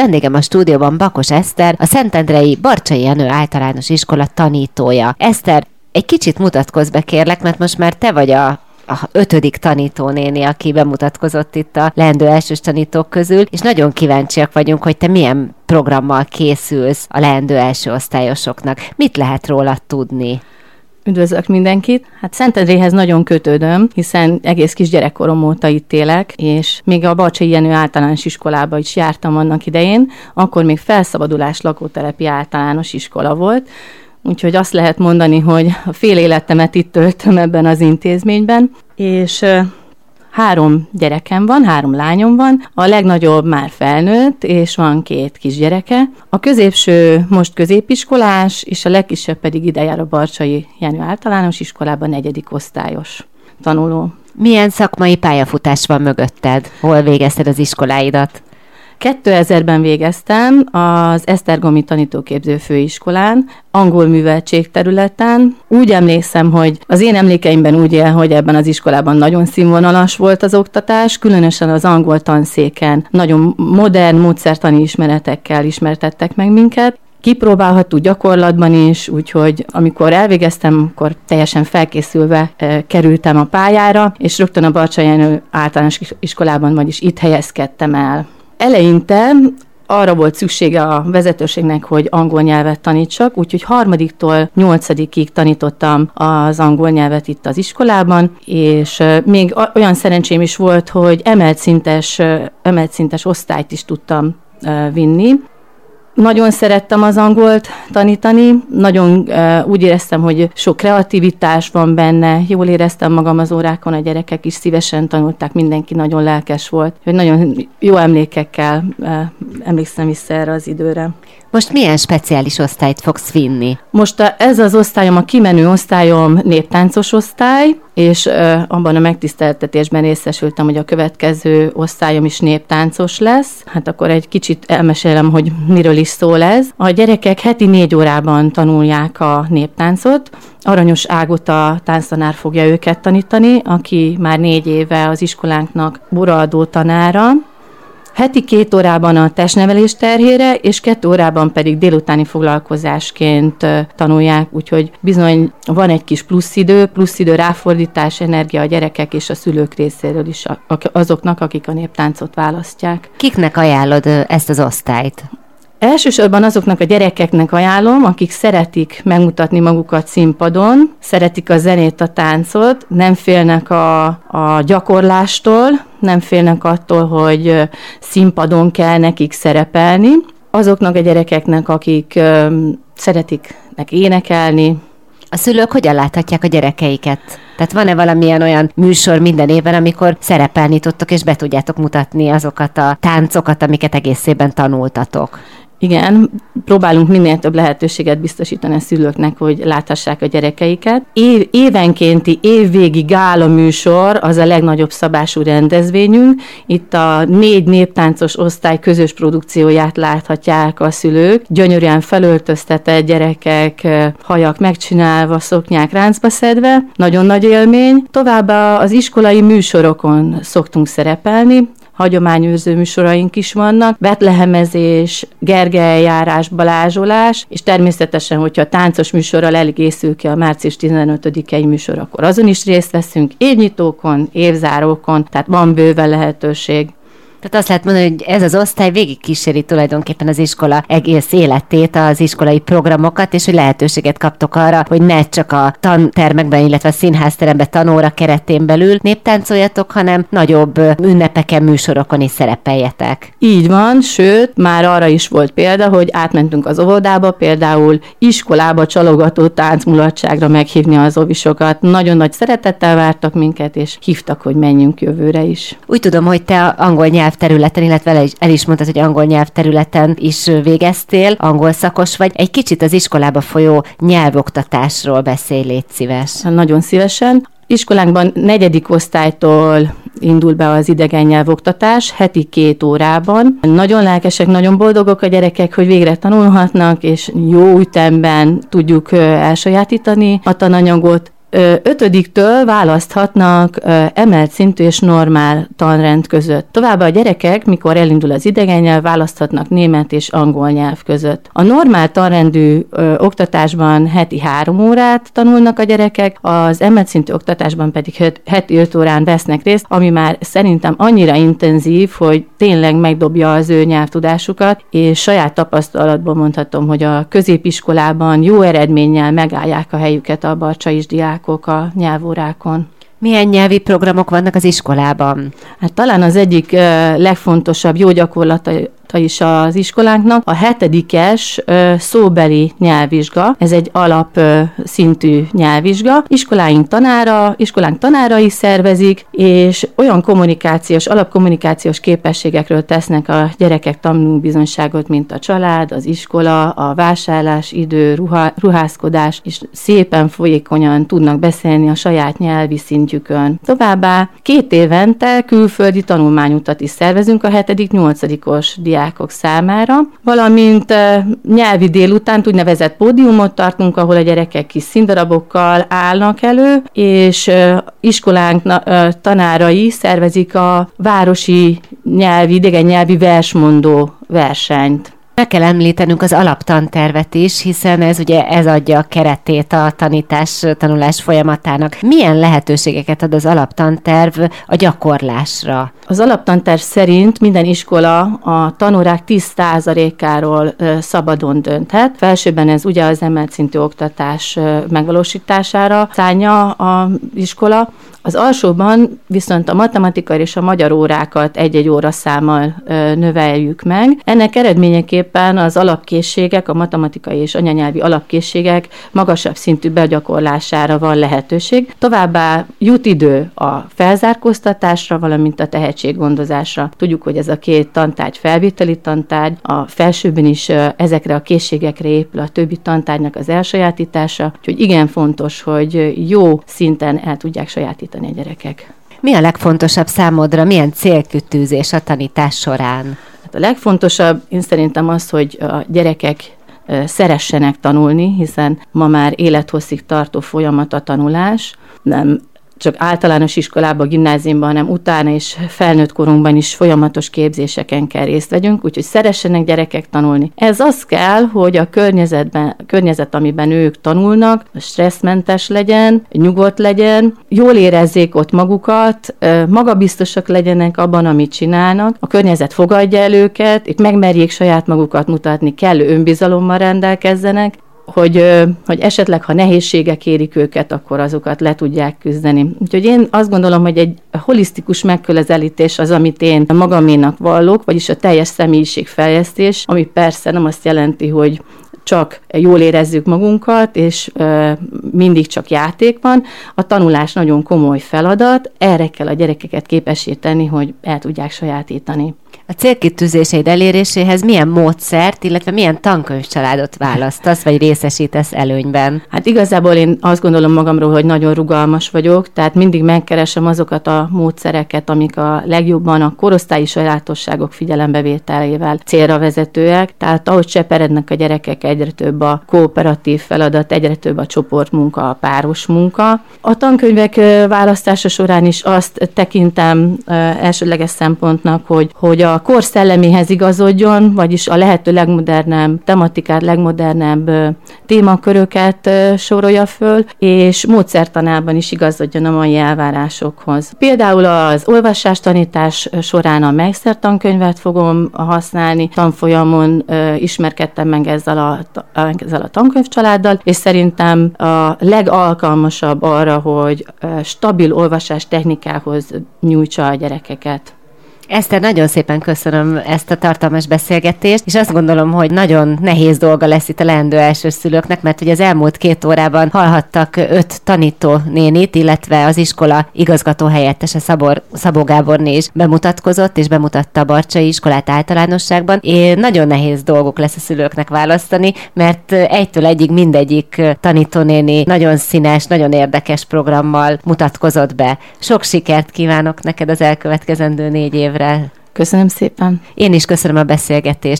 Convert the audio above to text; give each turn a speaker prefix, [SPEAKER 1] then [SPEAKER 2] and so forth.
[SPEAKER 1] Vendégem a stúdióban Bakos Eszter, a Szentendrei Barcsai Jenő általános iskola tanítója. Eszter, egy kicsit mutatkozz be kérlek, mert most már te vagy a a ötödik tanítónéni, aki bemutatkozott itt a leendő elsős tanítók közül, és nagyon kíváncsiak vagyunk, hogy te milyen programmal készülsz a leendő első osztályosoknak. Mit lehet róla tudni?
[SPEAKER 2] Üdvözlök mindenkit! Hát Szentendréhez nagyon kötődöm, hiszen egész kis gyerekkorom óta itt élek, és még a Balcsai Jenő általános iskolába is jártam annak idején, akkor még felszabadulás lakótelepi általános iskola volt, úgyhogy azt lehet mondani, hogy a fél életemet itt töltöm ebben az intézményben, és Három gyerekem van, három lányom van, a legnagyobb már felnőtt, és van két kisgyereke. A középső most középiskolás, és a legkisebb pedig ide jár a Barcsai Jenő általános iskolában negyedik osztályos tanuló.
[SPEAKER 1] Milyen szakmai pályafutás van mögötted? Hol végezted az iskoláidat?
[SPEAKER 2] 2000-ben végeztem az Esztergomi Tanítóképző Főiskolán, angol műveltség területen. Úgy emlékszem, hogy az én emlékeimben úgy él, hogy ebben az iskolában nagyon színvonalas volt az oktatás, különösen az angol tanszéken nagyon modern módszertani ismeretekkel ismertettek meg minket, kipróbálható gyakorlatban is, úgyhogy amikor elvégeztem, akkor teljesen felkészülve e, kerültem a pályára, és rögtön a Barcsa általános iskolában, vagyis itt helyezkedtem el. Eleinte arra volt szüksége a vezetőségnek, hogy angol nyelvet tanítsak, úgyhogy harmadiktól nyolcadikig tanítottam az angol nyelvet itt az iskolában, és még olyan szerencsém is volt, hogy emelt szintes, emelt szintes osztályt is tudtam vinni, nagyon szerettem az angolt tanítani, nagyon uh, úgy éreztem, hogy sok kreativitás van benne, jól éreztem magam az órákon, a gyerekek is szívesen tanulták, mindenki nagyon lelkes volt, hogy nagyon jó emlékekkel uh, emlékszem vissza erre az időre.
[SPEAKER 1] Most milyen speciális osztályt fogsz vinni?
[SPEAKER 2] Most a, ez az osztályom, a kimenő osztályom néptáncos osztály, és abban a megtiszteltetésben részesültem, hogy a következő osztályom is néptáncos lesz. Hát akkor egy kicsit elmesélem, hogy miről is szól ez. A gyerekek heti négy órában tanulják a néptáncot. Aranyos Ágota tánctanár fogja őket tanítani, aki már négy éve az iskolánknak buraadó tanára, Heti két órában a testnevelés terhére, és kettő órában pedig délutáni foglalkozásként tanulják, úgyhogy bizony van egy kis plusz idő, plusz idő ráfordítás, energia a gyerekek és a szülők részéről is azoknak, akik a néptáncot választják.
[SPEAKER 1] Kiknek ajánlod ezt az osztályt?
[SPEAKER 2] Elsősorban azoknak a gyerekeknek ajánlom, akik szeretik megmutatni magukat színpadon, szeretik a zenét, a táncot, nem félnek a, a gyakorlástól, nem félnek attól, hogy színpadon kell nekik szerepelni. Azoknak a gyerekeknek, akik szeretik énekelni,
[SPEAKER 1] a szülők hogyan láthatják a gyerekeiket? Tehát van-e valamilyen olyan műsor minden évben, amikor szerepelni tudtok, és be tudjátok mutatni azokat a táncokat, amiket egész évben tanultatok?
[SPEAKER 2] Igen, próbálunk minél több lehetőséget biztosítani a szülőknek, hogy láthassák a gyerekeiket. Év, évenkénti évvégi gála műsor az a legnagyobb szabású rendezvényünk. Itt a négy néptáncos osztály közös produkcióját láthatják a szülők. Gyönyörűen felöltöztetett gyerekek, hajak megcsinálva, szoknyák ráncba szedve. Nagyon nagy élmény. Továbbá az iskolai műsorokon szoktunk szerepelni hagyományőrző műsoraink is vannak, betlehemezés, gergelyjárás, balázsolás, és természetesen, hogyha a táncos műsorral elkészül ki a március 15-i műsor, akkor azon is részt veszünk, évnyitókon, évzárókon, tehát van bőven lehetőség.
[SPEAKER 1] Tehát azt lehet mondani, hogy ez az osztály végig kíséri tulajdonképpen az iskola egész életét, az iskolai programokat, és hogy lehetőséget kaptok arra, hogy ne csak a tantermekben, illetve a színházteremben tanóra keretén belül néptáncoljatok, hanem nagyobb ünnepeken, műsorokon is szerepeljetek.
[SPEAKER 2] Így van, sőt, már arra is volt példa, hogy átmentünk az óvodába, például iskolába csalogató táncmulatságra meghívni az ovisokat. Nagyon nagy szeretettel vártak minket, és hívtak, hogy menjünk jövőre is.
[SPEAKER 1] Úgy tudom, hogy te angol nyelv nyelvterületen, illetve el is, mondtad, hogy angol nyelvterületen is végeztél, angol szakos vagy. Egy kicsit az iskolába folyó nyelvoktatásról beszélj, légy szíves.
[SPEAKER 2] Nagyon szívesen. Iskolánkban negyedik osztálytól indul be az idegen nyelvoktatás, heti két órában. Nagyon lelkesek, nagyon boldogok a gyerekek, hogy végre tanulhatnak, és jó ütemben tudjuk elsajátítani a tananyagot ötödiktől választhatnak emelt szintű és normál tanrend között. Továbbá a gyerekek, mikor elindul az idegen nyelv, választhatnak német és angol nyelv között. A normál tanrendű oktatásban heti három órát tanulnak a gyerekek, az emelt szintű oktatásban pedig heti öt órán vesznek részt, ami már szerintem annyira intenzív, hogy tényleg megdobja az ő nyelvtudásukat, és saját tapasztalatból mondhatom, hogy a középiskolában jó eredménnyel megállják a helyüket a barcsais diákok a nyelvórákon.
[SPEAKER 1] Milyen nyelvi programok vannak az iskolában?
[SPEAKER 2] Hát talán az egyik legfontosabb jó gyakorlata is az iskolánknak. A hetedikes szóbeli nyelvvizsga, ez egy alap szintű nyelvvizsga. Iskoláink tanára, iskolánk tanárai szervezik, és olyan kommunikációs, alapkommunikációs képességekről tesznek a gyerekek tanulbizonyságot, mint a család, az iskola, a vásárlás, idő, ruha, ruházkodás, és szépen folyékonyan tudnak beszélni a saját nyelvi szintjükön. Továbbá két évente külföldi tanulmányutat is szervezünk a 7.-8-os diák diákok számára, valamint nyelvi délután úgynevezett pódiumot tartunk, ahol a gyerekek kis színdarabokkal állnak elő, és iskolánk tanárai szervezik a városi nyelvi, idegen nyelvi versmondó versenyt.
[SPEAKER 1] Meg kell említenünk az alaptantervet is, hiszen ez ugye ez adja a keretét a tanítás, tanulás folyamatának. Milyen lehetőségeket ad az alaptanterv a gyakorlásra?
[SPEAKER 2] Az alaptanterv szerint minden iskola a tanórák 10%-áról szabadon dönthet. Felsőben ez ugye az emelt szintű oktatás megvalósítására szánja a iskola, az alsóban viszont a matematikai és a magyar órákat egy-egy óra számmal növeljük meg. Ennek eredményeképpen az alapkészségek, a matematikai és anyanyelvi alapkészségek magasabb szintű begyakorlására van lehetőség. Továbbá jut idő a felzárkóztatásra, valamint a tehetséggondozásra. Tudjuk, hogy ez a két tantárgy felvételi tantárgy, a felsőben is ezekre a készségekre épül a többi tantárgynak az elsajátítása, úgyhogy igen fontos, hogy jó szinten el tudják sajátítani a gyerekek.
[SPEAKER 1] Mi a legfontosabb számodra, milyen célkütőzés a tanítás során?
[SPEAKER 2] A legfontosabb én szerintem az, hogy a gyerekek szeressenek tanulni, hiszen ma már élethosszig tartó folyamat a tanulás, nem csak általános iskolában, gimnáziumban, hanem utána és felnőtt korunkban is folyamatos képzéseken kell részt vegyünk, úgyhogy szeressenek gyerekek tanulni. Ez az kell, hogy a környezetben, a környezet, amiben ők tanulnak, stresszmentes legyen, nyugodt legyen, jól érezzék ott magukat, magabiztosak legyenek abban, amit csinálnak, a környezet fogadja el őket, itt megmerjék saját magukat mutatni, kellő önbizalommal rendelkezzenek, hogy, hogy esetleg, ha nehézségek érik őket, akkor azokat le tudják küzdeni. Úgyhogy én azt gondolom, hogy egy holisztikus megközelítés az, amit én magaménak vallok, vagyis a teljes személyiségfejlesztés, ami persze nem azt jelenti, hogy csak jól érezzük magunkat, és ö, mindig csak játék van. A tanulás nagyon komoly feladat, erre kell a gyerekeket képesíteni, hogy el tudják sajátítani.
[SPEAKER 1] A célkitűzéseid eléréséhez milyen módszert, illetve milyen tankönyvcsaládot választasz, vagy részesítesz előnyben?
[SPEAKER 2] Hát igazából én azt gondolom magamról, hogy nagyon rugalmas vagyok, tehát mindig megkeresem azokat a módszereket, amik a legjobban a korosztályi sajátosságok figyelembevételével célra vezetőek. Tehát ahogy cseperednek a gyerekek, egyre több a kooperatív feladat, egyre több a csoportmunka, a páros munka. A tankönyvek választása során is azt tekintem elsődleges szempontnak, hogy, hogy a kor szelleméhez igazodjon, vagyis a lehető legmodernebb tematikát, legmodernebb témaköröket sorolja föl, és módszertanában is igazodjon a mai elvárásokhoz. Például az olvasástanítás során a Meister tankönyvet fogom használni, tanfolyamon ismerkedtem meg ezzel a, ezzel a tankönyvcsaláddal, és szerintem a legalkalmasabb arra, hogy stabil olvasás technikához nyújtsa a gyerekeket.
[SPEAKER 1] Eszter, nagyon szépen köszönöm ezt a tartalmas beszélgetést, és azt gondolom, hogy nagyon nehéz dolga lesz itt a leendő elsőszülőknek, mert ugye az elmúlt két órában hallhattak öt tanító nénit, illetve az iskola igazgató helyettese Szabor, Szabó Gáborné is bemutatkozott, és bemutatta a Barcsai iskolát általánosságban. Én nagyon nehéz dolgok lesz a szülőknek választani, mert egytől egyig mindegyik tanítónéni nagyon színes, nagyon érdekes programmal mutatkozott be. Sok sikert kívánok neked az elkövetkezendő négy évre évre.
[SPEAKER 2] Köszönöm szépen.
[SPEAKER 1] Én is köszönöm a beszélgetést.